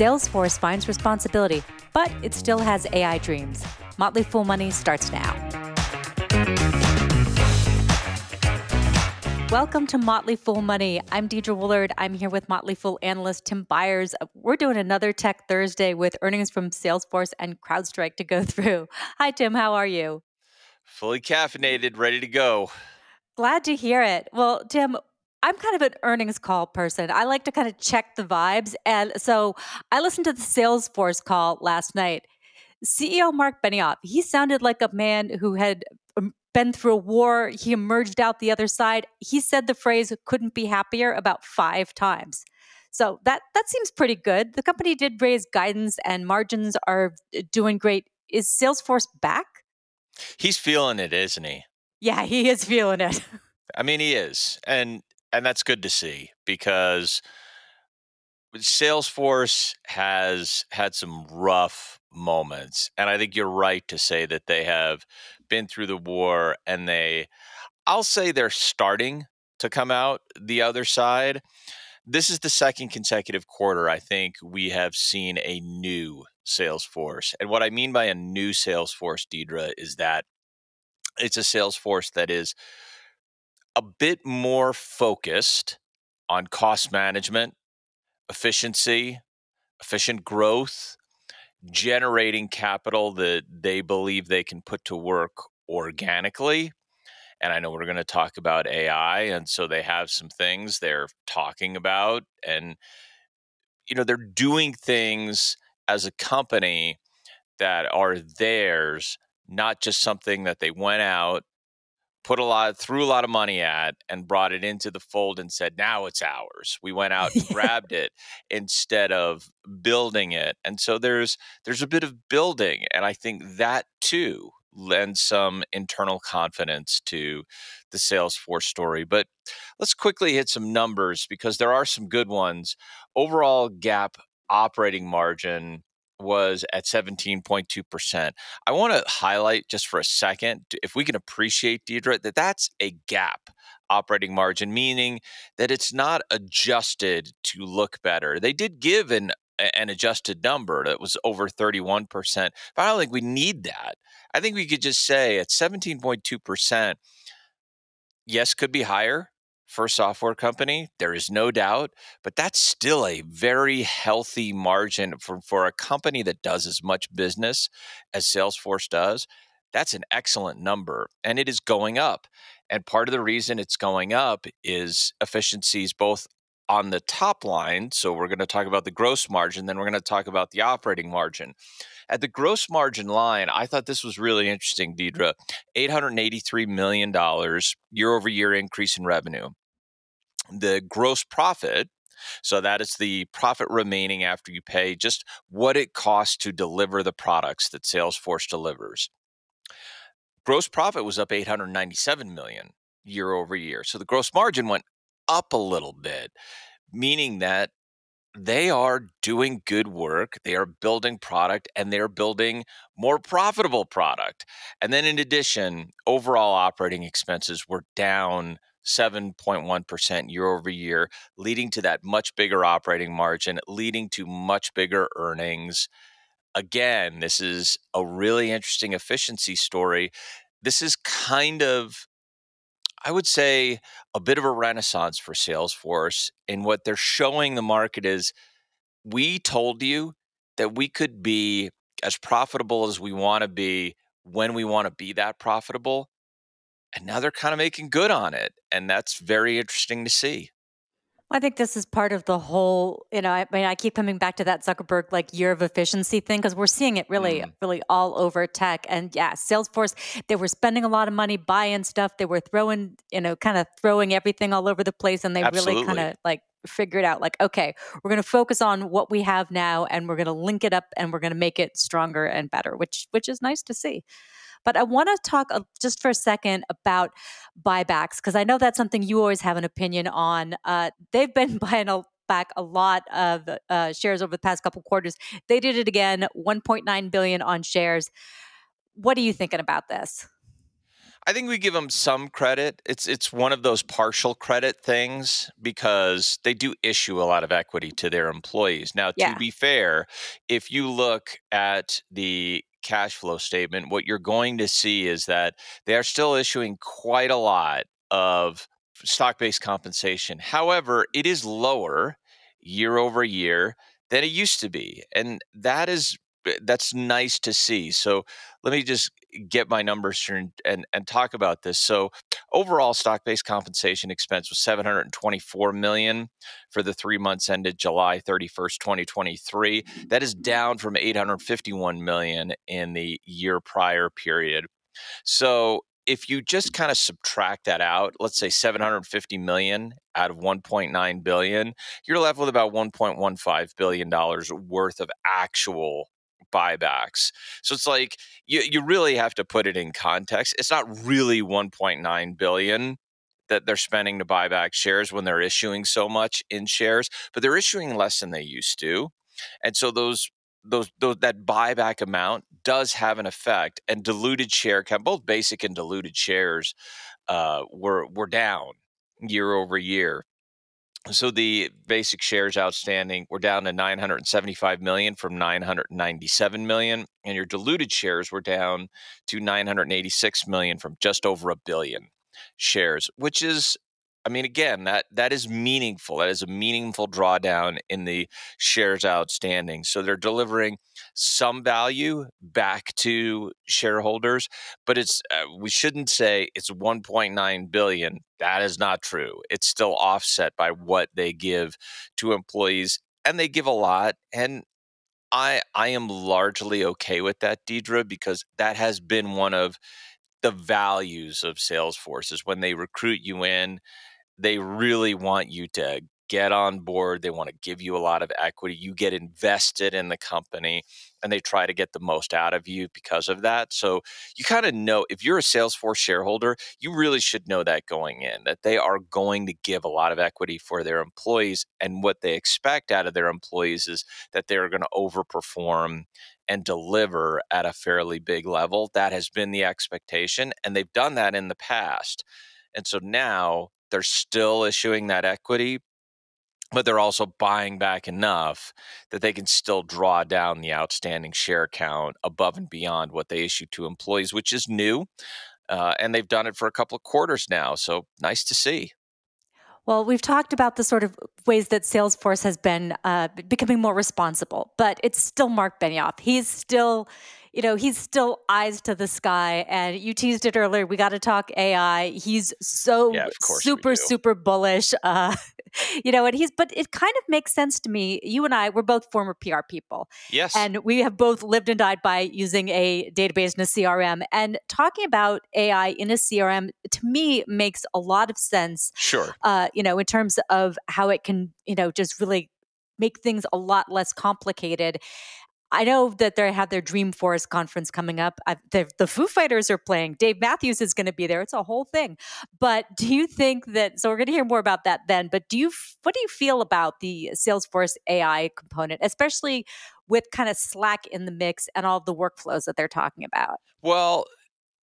Salesforce finds responsibility, but it still has AI dreams. Motley Fool Money starts now. Welcome to Motley Fool Money. I'm Deidre Woollard. I'm here with Motley Fool analyst Tim Beyers. We're doing another Tech Thursday with earnings from Salesforce and CrowdStrike to go through. Hi, Tim. How are you? Fully caffeinated, ready to go. Glad to hear it. Well, Tim, I'm kind of an earnings call person. I like to kind of check the vibes. And so I listened to the Salesforce call last night. CEO Mark Benioff, he sounded like a man who had um, been through a war. He emerged out the other side. He said the phrase couldn't be happier about five times. So that that seems pretty good. The company did raise guidance and margins are uh, doing great. Is Salesforce back? He's feeling it, isn't he? Yeah, he is feeling it. I mean, he is. And and that's good to see because Salesforce has had some rough moments. And I think you're right to say that they have been through the war and they, I'll say they're starting to come out the other side. This is the second consecutive quarter I think we have seen a new Salesforce. And what I mean by a new Salesforce, Deidre, is that it's a Salesforce that is a bit more focused on cost management, efficiency, efficient growth, generating capital that they believe they can put to work organically. And I know we're going to talk about AI. And so they have some things they're talking about. And, you know, they're doing things as a company that are theirs, not just something that they went out put a lot threw a lot of money at and brought it into the fold and said now it's ours. We went out and grabbed it instead of building it and so there's there's a bit of building and i think that too lends some internal confidence to the salesforce story but let's quickly hit some numbers because there are some good ones. Overall GAAP operating margin was at 17.2%. I want to highlight just for a second, if we can appreciate Deidre, that that's a GAAP operating margin, meaning that it's not adjusted to look better. They did give an an adjusted number that was over 31%, but I don't think we need that. I think we could just say at 17.2%, yes, could be higher, for a software company. There is no doubt, but that's still a very healthy margin for, for a company that does as much business as Salesforce does. That's an excellent number, and it is going up. And part of the reason it's going up is efficiencies both on the top line. So we're going to talk about the gross margin, then we're going to talk about the operating margin. At the gross margin line, I thought this was really interesting, Deidre. $883 million year over year increase in revenue the gross profit so that is the profit remaining after you pay just what it costs to deliver the products that Salesforce delivers. Gross profit was up 897 million year over year. So the gross margin went up a little bit, meaning that they are doing good work, they are building product and they're building more profitable product. And then in addition, overall operating expenses were down 7.1% year over year, leading to that much bigger operating margin, leading to much bigger earnings. Again, this is a really interesting efficiency story. This is kind of, I would say, a bit of a renaissance for Salesforce. And what they're showing the market is we told you that we could be as profitable as we want to be when we want to be that profitable and now they're kind of making good on it and that's very interesting to see I think this is part of the whole, you know, I mean, I keep coming back to that Zuckerberg like year of efficiency thing because we're seeing it really, mm. really all over tech. And yeah, Salesforce, they were spending a lot of money buying stuff. They were throwing, you know, kind of throwing everything all over the place. And they Absolutely. really kind of like figured out like, okay, we're going to focus on what we have now and we're going to link it up and we're going to make it stronger and better, which, which is nice to see. But I want to talk just for a second about buybacks because I know that's something you always have an opinion on. Uh, they've been buying a back a lot of uh, shares over the past couple quarters. They did it again, 1.9 billion on shares. What are you thinking about this? I think we give them some credit. It's it's one of those partial credit things because they do issue a lot of equity to their employees. Now, Yeah. to be fair, if you look at the cash flow statement, what you're going to see is that they are still issuing quite a lot of stock-based compensation. However, it is lower year over year than it used to be, and that is eh, that's nice to see. So let me just get my numbers here and, and, and talk about this. So overall stock-based compensation expense was 724 million for the three months ended July 31st, 2023. That is down from 851 million in the year prior period. So if you just kind of subtract that out, let's say 750 million out of 1.9 billion, you're left with about 1.15 billion dollars worth of actual buybacks. So it's like you you really have to put it in context. It's not really 1.9 billion that they're spending to buy back shares when they're issuing so much in shares, but they're issuing less than they used to. And so those those, those that buyback amount does have an effect and diluted share count both basic and diluted shares uh, were were down year over year so the basic shares outstanding were down to 975 million from 997 million and your diluted shares were down to 986 million from just over a billion shares which is I mean, again, that that is meaningful. That is a meaningful drawdown in the shares outstanding. So they're delivering some value back to shareholders, but it's uh, we shouldn't say it's 1.9 billion. That is not true. It's still offset by what they give to employees, and they give a lot. And I I am largely okay with that, Deidre, because that has been one of the values of Salesforce is when they recruit you in they really want you to get on board. They want to give you a lot of equity. You get invested in the company and they try to get the most out of you because of that. So you kind of know if you're a Salesforce shareholder, you really should know that going in that they are going to give a lot of equity for their employees. And what they expect out of their employees is that they're going to overperform and deliver at a fairly big level. That has been the expectation. And they've done that in the past. And so now they're still issuing that equity, but they're also buying back enough that they can still draw down the outstanding share count above and beyond what they issue to employees, which is new. Uh, and they've done it for a couple of quarters now. So nice to see. Well, we've talked about the sort of ways that Salesforce has been uh, becoming more responsible, but it's still Mark Benioff. He's still you know, he's still eyes to the sky. And you teased it earlier. We got to talk AI. He's so yeah, super, super bullish. Uh, you know, and he's, but it kind of makes sense to me. You and I, we're both former PR people. Yes. And we have both lived and died by using a database in a CRM. And talking about AI in a CRM to me makes a lot of sense. Sure. Uh, you know, in terms of how it can, you know, just really make things a lot less complicated. I know that they have their Dream Dreamforce conference coming up. the Foo Fighters are playing. Dave Matthews is going to be there. It's a whole thing. But do you think that? So we're going to hear more about that then. But do you? What do you feel about the Salesforce AI component, especially with kind of Slack in the mix and all the workflows that they're talking about? Well,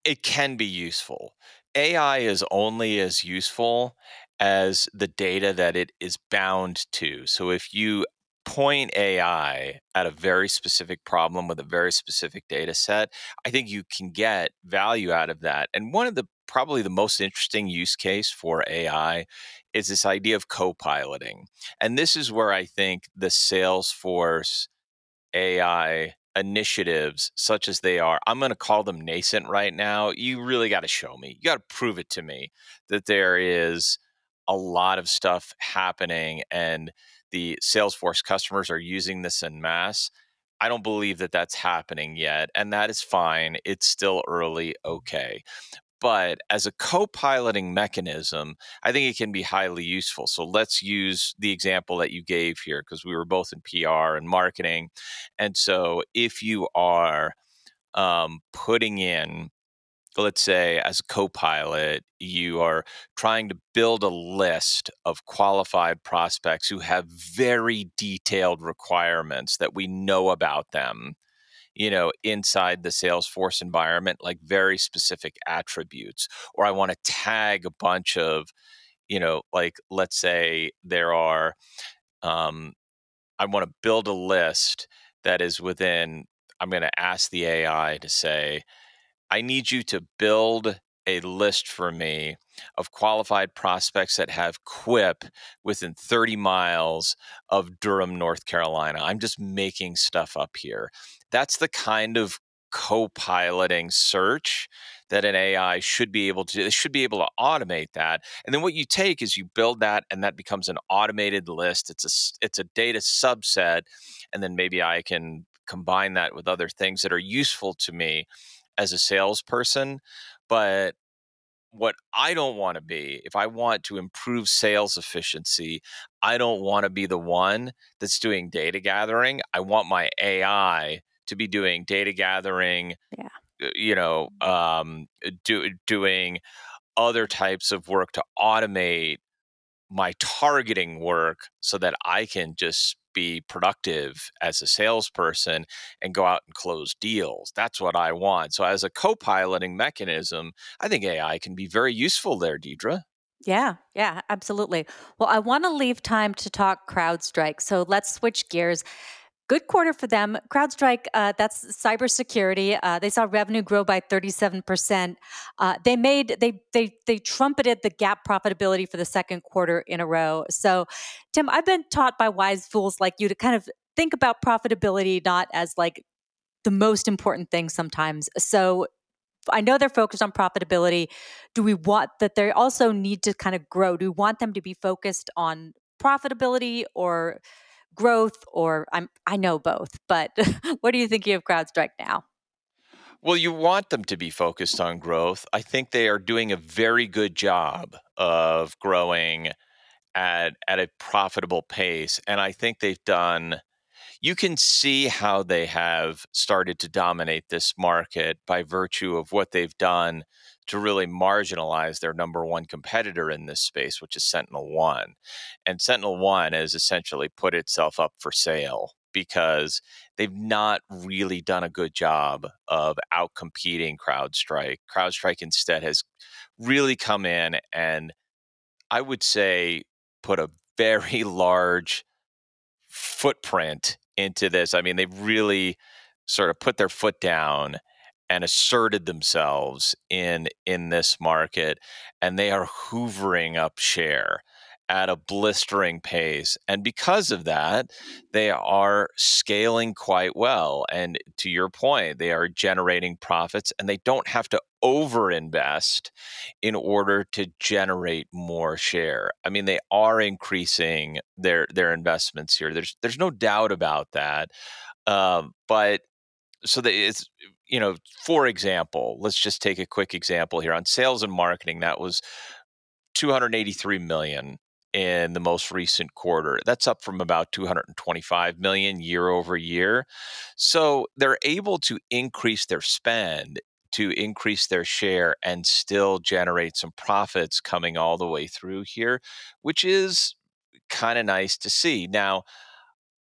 it can be useful. AI is only as useful as the data that it is bound to. So if you point AI at a very specific problem with a very specific data set, I think you can get value out of that. And one of the probably the most interesting use case for AI is this idea of co-piloting. And this is where I think the Salesforce AI initiatives such as they are i'm going to call them nascent right now you really got to show me you got to prove it to me that there is a lot of stuff happening and the Salesforce customers are using this in mass. I don't believe that that's happening yet, and that is fine. It's still early, okay. But as a co piloting mechanism, I think it can be highly useful. So let's use the example that you gave here because we were both in PR and marketing. And so if you are um, putting in let's say as a co-pilot you are trying to build a list of qualified prospects who have very detailed requirements that we know about them you know, inside the Salesforce environment, like very specific attributes, or I want to tag a bunch of, you know, like let's say there are, um, I want to build a list that is within, I'm going to ask the AI to say, I need you to build a list for me of qualified prospects that have Quip within 30 miles of Durham, North Carolina. I'm just making stuff up here. That's the kind of co-piloting search that an AI should be able to do. it should be able to automate that. And then what you take is you build that and that becomes an automated list. It's a it's a data subset and then maybe I can combine that with other things that are useful to me as a salesperson. But what I don't want to be, if I want to improve sales efficiency, I don't want to be the one that's doing data gathering. I want my AI to be doing data gathering, yeah. Uh, you know, um, do, doing other types of work to automate my targeting work so that I can just be productive as a salesperson and go out and close deals. That's what I want. So, as a co piloting mechanism, I think AI can be very useful there, Deidre. Yeah, yeah, absolutely. Well, I want to leave time to talk CrowdStrike. So let's switch gears good quarter for them. CrowdStrike, uh, that's cybersecurity. Uh, they saw revenue grow by 37%. Uh, they made they they they trumpeted the GAAP profitability for the second quarter in a row. So, Tim, I've been taught by wise fools like you to kind of think about profitability not as like the most important thing sometimes. So, I know they're focused on profitability. Do we want that they also need to kind of grow? Do we want them to be focused on profitability or growth or I'm I know both, but what do you think of CrowdStrike now? Well, you want them to be focused on growth. I think they are doing a very good job of growing at at a profitable pace and I think they've done you can see how they have started to dominate this market by virtue of what they've done to really marginalize their number one competitor in this space, which is Sentinel One. And Sentinel One has essentially put itself up for sale because they've not really done a good job of outcompeting CrowdStrike. CrowdStrike instead has really come in and I would say put a very large footprint into this. I mean, they've really sort of put their foot down and asserted themselves in in this market and they are hoovering up share at a blistering pace and because of that they are scaling quite well and to your point they are generating profits and they don't have to overinvest in order to generate more share. I mean they are increasing their their investments here. There's there's no doubt about that um, but so that it's you know for example let's just take a quick example here. On sales and marketing that was 283 million in the most recent quarter. That's up from about 225 million year over year. So they're able to increase their spend to increase their share and still generate some profits coming all the way through here which is kind of nice to see. Now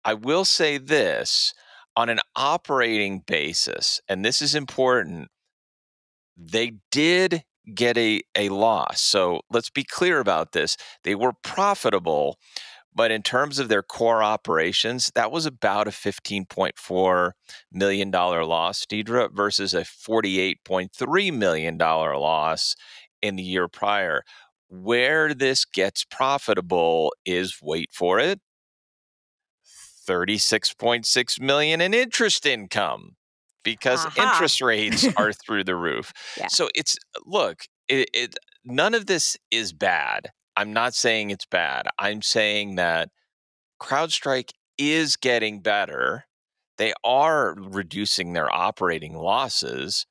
i will say this on an operating basis, and this is important, they did get a, a loss. So let's be clear about this. They were profitable, but in terms of their core operations, that was about a $15.4 million loss, Deidre, versus a $48.3 million loss in the year prior. Where this gets profitable is wait for it 36.6 million in interest income because interest rates are through the roof. Yeah. So it's look, it, it none of this is bad. I'm not saying it's bad. I'm saying that CrowdStrike is getting better. They are reducing their operating losses.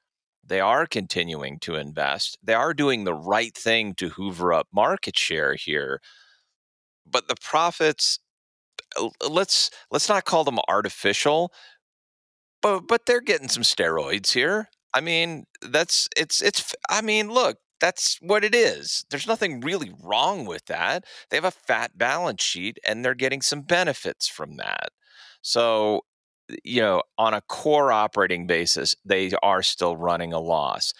They are continuing to invest. They are doing the right thing to hoover up market share here. But the profits let's let's not call them artificial, but but they're getting some steroids here. I mean, that's it's it's. I mean, look, that's what it is. There's nothing really wrong with that. They have a fat balance sheet and they're getting some benefits from that. So you know, on a core operating basis, they are still running a loss.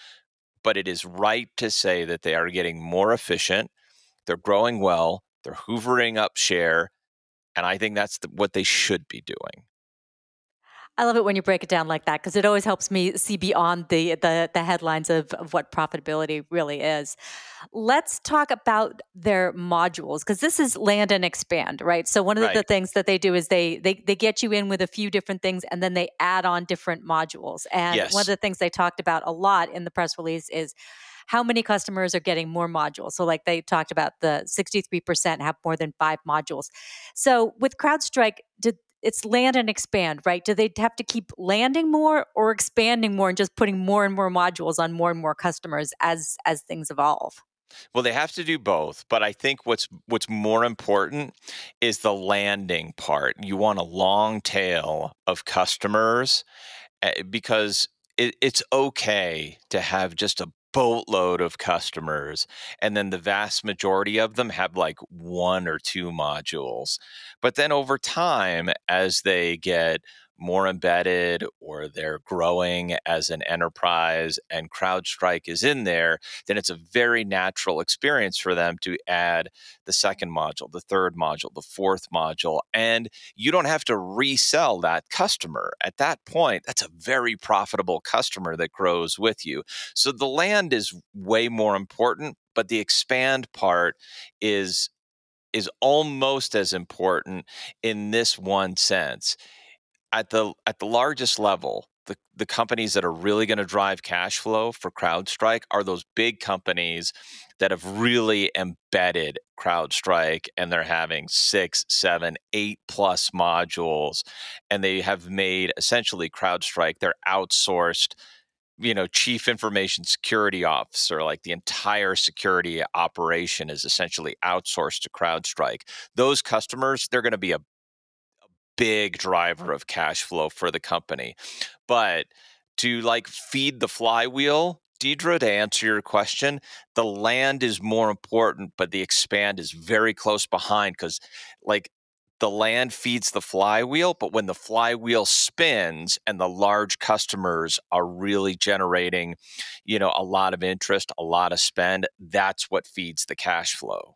But it is right to say that they are getting more efficient. They're growing well. They're hoovering up share. And I think that's the, what they should be doing. I love it when you break it down like that because it always helps me see beyond the, the the, headlines of, of what profitability really is. Let's talk about their modules because this is land and expand, right? So one of right. the things that they do is they, they they get you in with a few different things and then they add on different modules. And yes. one of the things they talked about a lot in the press release is how many customers are getting more modules. So, like they talked about, the 63% have more than five modules. So, with CrowdStrike, did it's land and expand, right? Do they have to keep landing more or expanding more and just putting more and more modules on more and more customers as as things evolve? Well, they have to do both, but I think what's what's more important is the landing part. You want a long tail of customers eh, because it, it's okay to have just a boatload of customers and then the vast majority of them have like one or two modules. But then over time as they get more embedded or they're growing as an enterprise and CrowdStrike is in there, then it's a very natural experience for them to add the second module, the third module, the fourth module. And you don't have to resell that customer. At that point, that's a very profitable customer that grows with you. So the land is way more important, but the expand part is is almost as important in this one sense at the at the largest level, the, the companies that are really going to drive cash flow for CrowdStrike are those big companies that have really embedded CrowdStrike and they're having six, seven, eight plus modules, and they have made essentially CrowdStrike their outsourced you know chief information security officer like the entire security operation is essentially outsourced to CrowdStrike. Those customers they're going to be a big driver of cash flow for the company. But to like feed the flywheel, Deidre, to answer your question, the land is more important, but the expand is very close behind because, like, the land feeds the flywheel, but when the flywheel spins and the large customers are really generating, you know, a lot of interest, a lot of spend, that's what feeds the cash flow.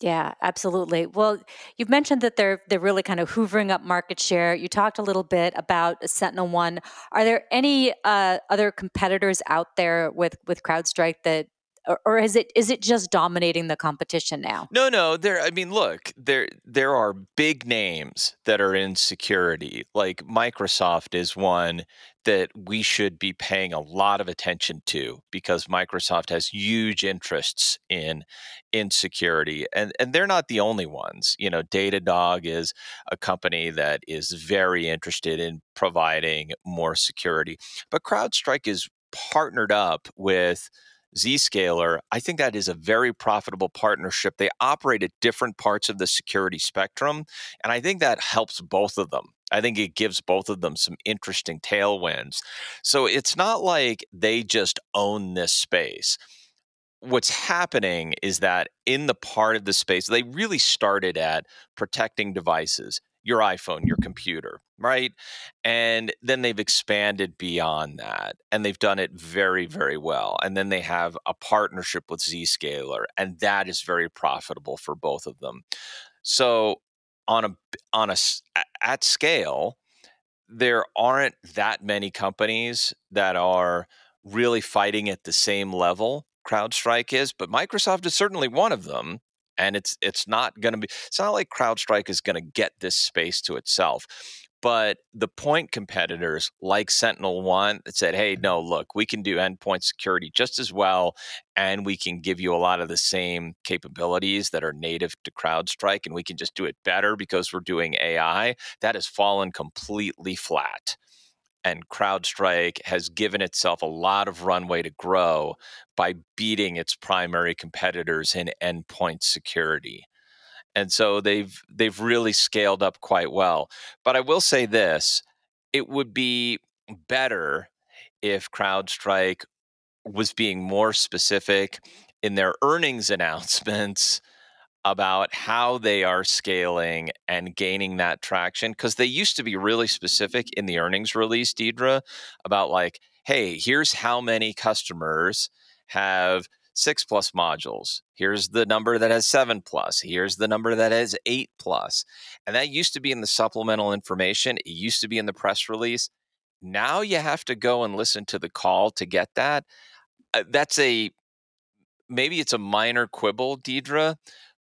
Yeah, absolutely. Well, you've mentioned that they're they're really kind of hoovering up market share. You talked a little bit about Sentinel One. Are there any uh, other competitors out there with with CrowdStrike that or, or is it is it just dominating the competition now? No, no. There. I mean, look, there there are big names that are in security. Like Microsoft is one that we should be paying a lot of attention to because Microsoft has huge interests in in security, and and they're not the only ones. You know, Datadog is a company that is very interested in providing more security, but CrowdStrike is partnered up with Zscaler, I think that is a very profitable partnership. They operate at different parts of the security spectrum, and I think that helps both of them. I think it gives both of them some interesting tailwinds. So it's not like they just own this space. What's happening is that in the part of the space, they really started at protecting devices your iPhone, your computer, right? And then they've expanded beyond that and they've done it very, very well. And then they have a partnership with Zscaler, and that is very profitable for both of them. So on a on a at scale, there aren't that many companies that are really fighting at the same level CrowdStrike is, but Microsoft is certainly one of them and it's it's not going to be it's not like CrowdStrike is going to get this space to itself. But the point competitors like Sentinel One that said, hey, no, look, we can do endpoint security just as well, and we can give you a lot of the same capabilities that are native to CrowdStrike, and we can just do it better because we're doing AI. That has fallen completely flat and CrowdStrike has given itself a lot of runway to grow by beating its primary competitors in endpoint security. And so they've they've really scaled up quite well. But I will say this, it would be better if CrowdStrike was being more specific in their earnings announcements about how they are scaling and gaining that traction because they used to be really specific in the earnings release, Deidre, about like, hey, here's how many customers have six plus modules. Here's the number that has seven plus. Here's the number that has eight plus. And that used to be in the supplemental information. It used to be in the press release. Now you have to go and listen to the call to get that. Uh, that's a maybe it's a minor quibble, Deidre,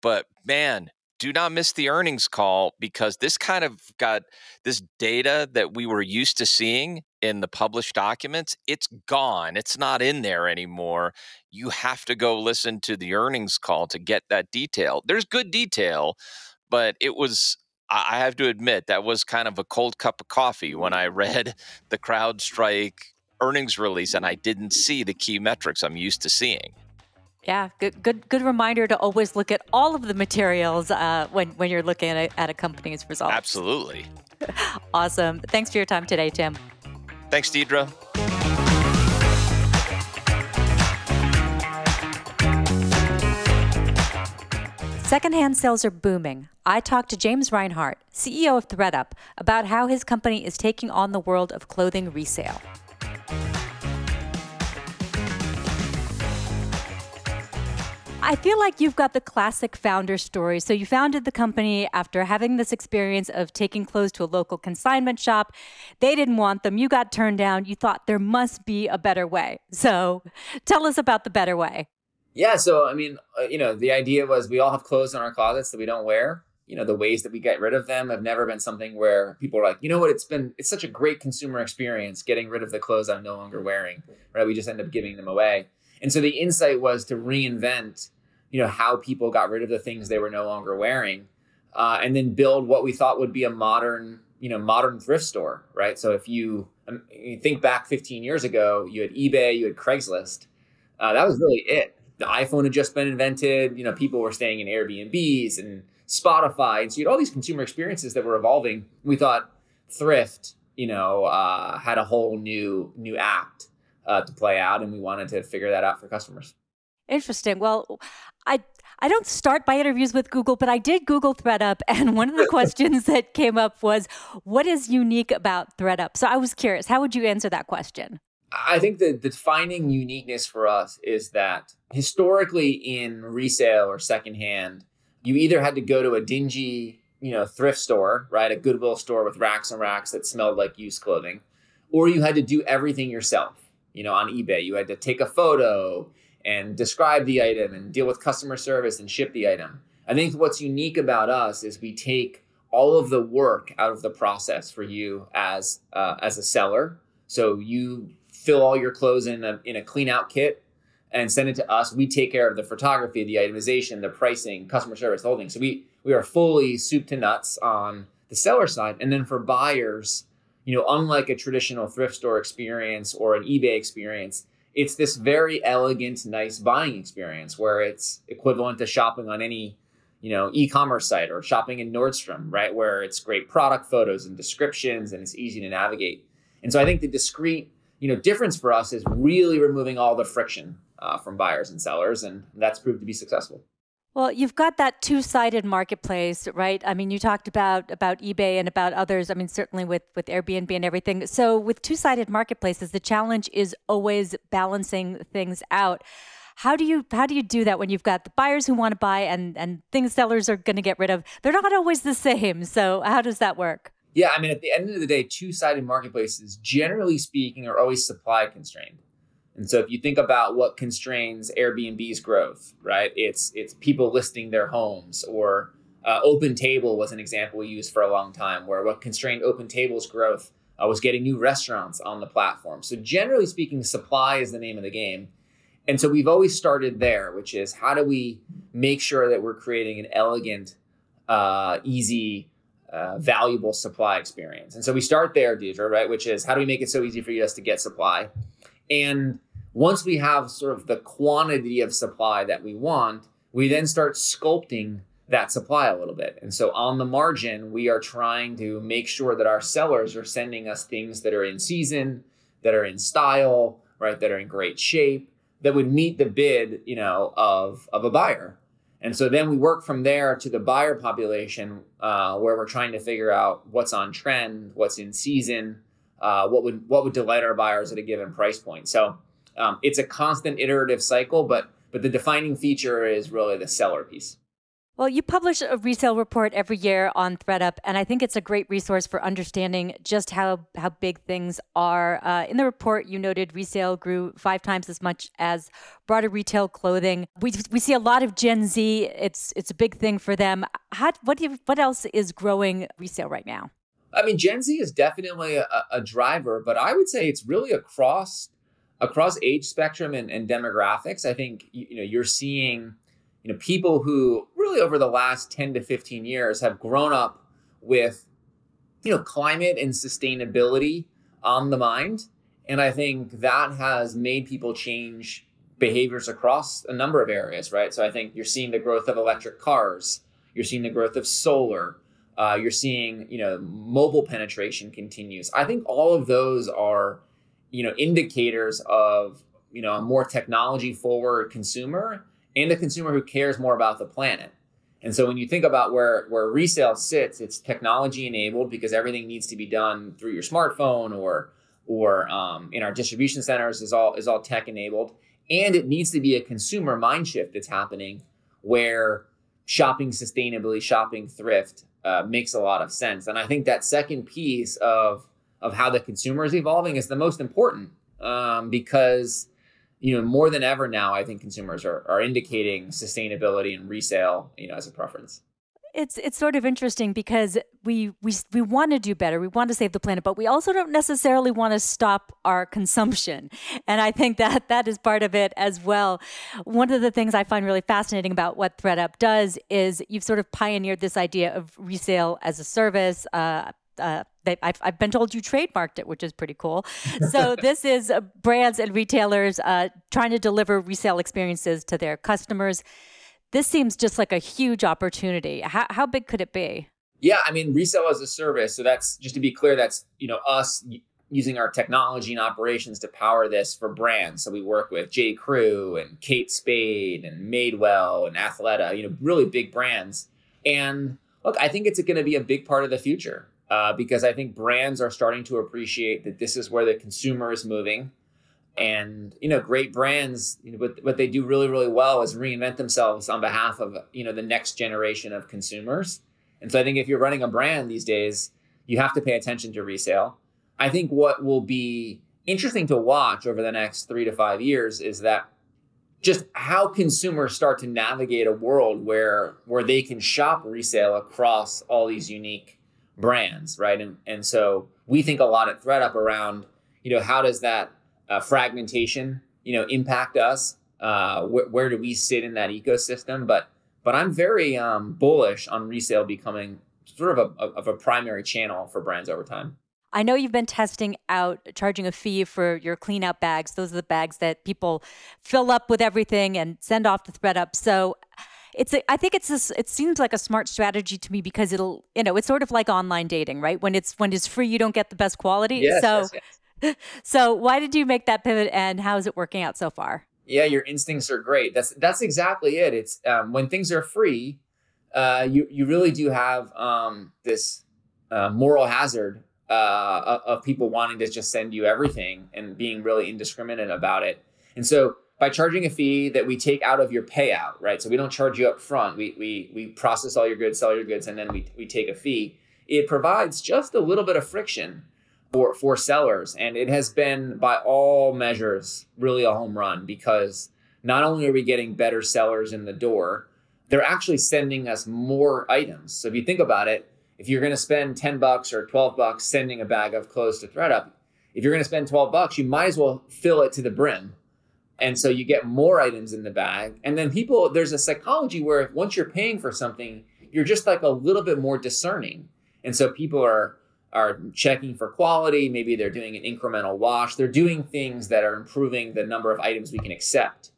but man, do not miss the earnings call because this kind of got this data that we were used to seeing in the published documents, it's gone. It's not in there anymore. You have to go listen to the earnings call to get that detail. There's good detail, but it was I have to admit that was kind of a cold cup of coffee when I read the CrowdStrike earnings release and I didn't see the key metrics I'm used to seeing. Yeah, good, good, good reminder to always look at all of the materials uh, when when you're looking at a, at a company's results. Absolutely. awesome. Thanks for your time today, Tim. Thanks, Deidre. Secondhand sales are booming. I talked to James Reinhart, CEO of ThredUp, about how his company is taking on the world of clothing resale. I feel like you've got the classic founder story. So you founded the company after having this experience of taking clothes to a local consignment shop. They didn't want them. You got turned down. You thought there must be a better way. So tell us about the better way. Yeah. So, I mean, uh, you know, the idea was we all have clothes in our closets that we don't wear. You know, the ways that we get rid of them have never been something where people are like, you know what, it's been, it's such a great consumer experience getting rid of the clothes I'm no longer wearing, right? We just end up giving them away. And so the insight was to reinvent you know how people got rid of the things they were no longer wearing uh, and then build what we thought would be a modern you know modern thrift store right? So if you, um, you think back 15 years ago you had ebay you had craigslist uh, that was really it. The iphone had just been invented you know people were staying in airbnbs and spotify and so you had all these consumer experiences that were evolving. We thought thrift you know uh, had a whole new new act uh, to play out and we wanted to figure that out for customers. Interesting. Well, I I don't start my interviews with Google, but I did Google ThredUp, and one of the questions that came up was, "What is unique about ThredUp?" So I was curious, how would you answer that question? I think the defining uniqueness for us is that historically in resale or secondhand, you either had to go to a dingy, you know, thrift store, right, a Goodwill store with racks and racks that smelled like used clothing, or you had to do everything yourself. You know, on eBay, you had to take a photo, and describe the item and deal with customer service and ship the item. I think what's unique about us is we take all of the work out of the process for you as uh, as a seller. So you fill all your clothes in a in a clean out kit and send it to us. We take care of the photography, the itemization, the pricing, customer service, thing. So we we are fully soup to nuts on the seller side, and then for buyers, you know, unlike a traditional thrift store experience or an eBay experience, it's this very elegant, nice buying experience where it's equivalent to shopping on any, you know, e-commerce site or shopping in Nordstrom, right? Where it's great product photos and descriptions and it's easy to navigate. And so I think the discrete, you know, difference for us is really removing all the friction uh, from buyers and sellers, and that's proved to be successful. Well, you've got that two-sided marketplace, right? I mean, you talked about about eBay and about others. I mean, certainly with with Airbnb and everything. So, with two-sided marketplaces, the challenge is always balancing things out. How do you how do you do that when you've got the buyers who want to buy and and things sellers are going to get rid of? They're not always the same. So, how does that work? Yeah, I mean, at the end of the day, two-sided marketplaces, generally speaking, are always supply constrained. And so if you think about what constrains Airbnb's growth, right? It's it's people listing their homes or uh, Open Table was an example we used for a long time, where what constrained Open Table's growth uh, was getting new restaurants on the platform. So generally speaking, supply is the name of the game. And so we've always started there, which is how do we make sure that we're creating an elegant, uh, easy, uh, valuable supply experience. And so we start there, Deidre, right? Which is how do we make it so easy for you guys to get supply? And once we have sort of the quantity of supply that we want, we then start sculpting that supply a little bit. And so on the margin, we are trying to make sure that our sellers are sending us things that are in season, that are in style, right, that are in great shape, that would meet the bid, you know, of of a buyer. And so then we work from there to the buyer population, uh, where we're trying to figure out what's on trend, what's in season, uh, what would what would delight our buyers at a given price point. So um, it's a constant iterative cycle, but but the defining feature is really the seller piece. Well, you publish a resale report every year on ThredUp, and I think it's a great resource for understanding just how, how big things are. Uh, in the report, you noted resale grew five times as much as broader retail clothing. We, we see a lot of Gen Z. It's it's a big thing for them. How, what do you, what else is growing resale right now? I mean, Gen Z is definitely a, a driver, but I would say it's really across across age spectrum and, and demographics. I think you, you know you're seeing you know people who really over the last 10 to 15 years have grown up with you know climate and sustainability on the mind. And i think that has made people change behaviors across a number of areas right? So i think you're seeing the growth of electric cars. You're seeing the growth of solar. Uh, you're seeing you know mobile penetration continues. I think all of those are you know indicators of you know a more technology forward consumer and a consumer who cares more about the planet. And so when you think about where where resale sits, it's technology enabled because everything needs to be done through your smartphone or or um, in our distribution centers is all is all tech enabled, and it needs to be a consumer mind shift that's happening where shopping sustainably, shopping thrift uh, makes a lot of sense. And I think that second piece of of how the consumer is evolving is the most important um, because you know, more than ever now, I think consumers are, are indicating sustainability and resale, you know, as a preference. It's it's sort of interesting because we we we want to do better. We want to save the planet, but we also don't necessarily want to stop our consumption. And I think that that is part of it as well. One of the things I find really fascinating about what ThredUp does is you've sort of pioneered this idea of resale as a service. Uh, uh, they, I've, I've, been told you trademarked it, which is pretty cool. So this is uh, brands and retailers uh, trying to deliver resale experiences to their customers. This seems just like a huge opportunity. How, how big could it be? Yeah, I mean, resale as a service. So that's just to be clear. That's you know us using our technology and operations to power this for brands. So we work with J. Crew and Kate Spade and Madewell and Athleta. You know, really big brands. And look, I think it's going to be a big part of the future uh, because I think brands are starting to appreciate that this is where the consumer is moving. And you know, great brands, you know, what, what they do really, really well is reinvent themselves on behalf of you know the next generation of consumers. And so I think if you're running a brand these days, you have to pay attention to resale. I think what will be interesting to watch over the next three to five years is that just how consumers start to navigate a world where where they can shop resale across all these unique brands, right? And and so we think a lot at ThredUp around, you know, how does that uh, fragmentation, you know, impact us? Uh, wh- where do we sit in that ecosystem? But but I'm very um, bullish on resale becoming sort of a, of a primary channel for brands over time. I know you've been testing out charging a fee for your clean out bags. Those are the bags that people fill up with everything and send off to ThredUp. So it's a, I think it's a, it seems like a smart strategy to me because it'll you know it's sort of like online dating right? When it's when it's free you don't get the best quality. Yes, so yes, yes. so why did you make that pivot and how is it working out so far? Yeah your instincts are great. That's that's exactly it. It's um, when things are free uh, you you really do have um, this uh, moral hazard uh, of people wanting to just send you everything and being really indiscriminate about it. And so by charging a fee that we take out of your payout, right? So we don't charge you up front. We we we process all your goods, sell your goods, and then we we take a fee. It provides just a little bit of friction for for sellers, and it has been by all measures really a home run because not only are we getting better sellers in the door, they're actually sending us more items. So if you think about it, if you're going to spend 10 bucks or 12 bucks sending a bag of clothes to ThredUp, if you're going to spend 12 bucks, you might as well fill it to the brim and so you get more items in the bag. And then people, there's a psychology where once you're paying for something, you're just like a little bit more discerning. And so people are are checking for quality. Maybe they're doing an incremental wash. They're doing things that are improving the number of items we can accept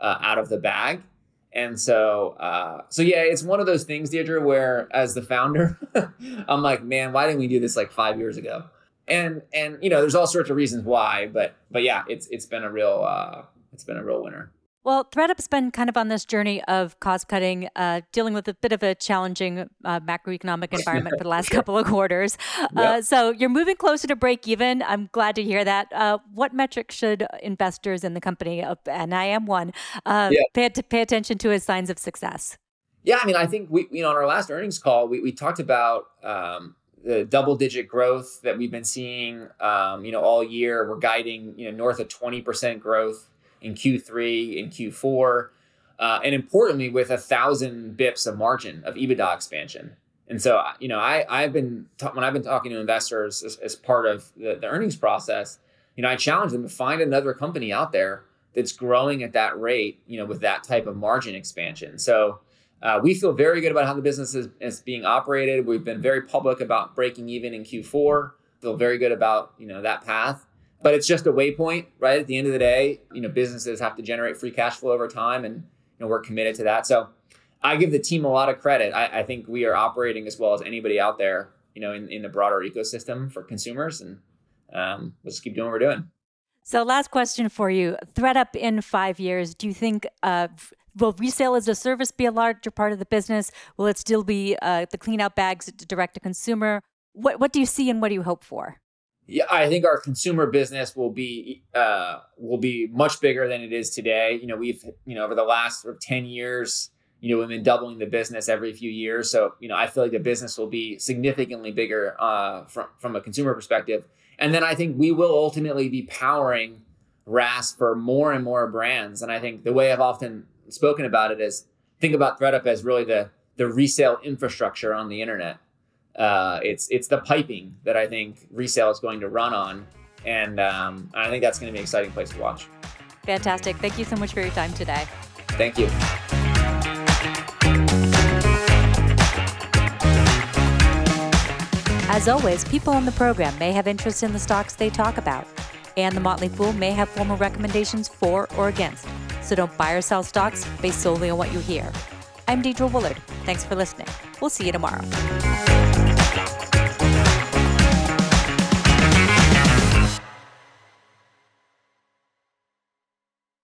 uh, out of the bag. And so, uh, so yeah, it's one of those things, Deidre, where as the founder, I'm like, man, why didn't we do this like five years ago? And and you know, there's all sorts of reasons why, but but yeah, it's it's been a real uh, it's been a real winner. Well, ThredUp's been kind of on this journey of cost cutting, uh, dealing with a bit of a challenging uh, macroeconomic environment for the last couple of quarters. Yep. Uh, so you're moving closer to break even. I'm glad to hear that. Uh, what metrics should investors in the company, and I am one, uh, yeah. pay, pay attention to as signs of success? Yeah, I mean, I think we, you know, on our last earnings call, we, we talked about um, the double digit growth that we've been seeing, um, you know, all year. We're guiding, you know, north of 20% growth in Q3 in Q4. Uh, and importantly, with a thousand bips of margin of EBITDA expansion. And so, you know, I, I've been, ta- when I've been talking to investors as, as part of the, the earnings process, you know, I challenge them to find another company out there that's growing at that rate, you know, with that type of margin expansion. So, uh, we feel very good about how the business is, is being operated. We've been very public about breaking even in Q4. Feel very good about you know that path, but it's just a waypoint, right? At the end of the day, you know businesses have to generate free cash flow over time, and you know we're committed to that. So I give the team a lot of credit. I, I think we are operating as well as anybody out there, you know, in, in the broader ecosystem for consumers, and um, just keep doing what we're doing. So, last question for you: ThredUp in five years. Do you think uh, will resale as a service be a larger part of the business? Will it still be uh, the clean out bags direct to consumer? What what do you see and what do you hope for? Yeah, I think our consumer business will be uh, will be much bigger than it is today. You know, we've you know over the last sort of ten years, you know, we've been doubling the business every few years. So you know, I feel like the business will be significantly bigger uh, from from a consumer perspective. And then I think we will ultimately be powering RaaS for more and more brands. And I think the way I've often spoken about it is think about ThredUp as really the the resale infrastructure on the internet. Uh, it's it's the piping that I think resale is going to run on, and um, I think that's going to be an exciting place to watch. Fantastic! Thank you so much for your time today. Thank you. As always, people on the program may have interest in the stocks they talk about, and the Motley Fool may have formal recommendations for or against. So don't buy or sell stocks based solely on what you hear. I'm Deidre Woollard. Thanks for listening. We'll see you tomorrow.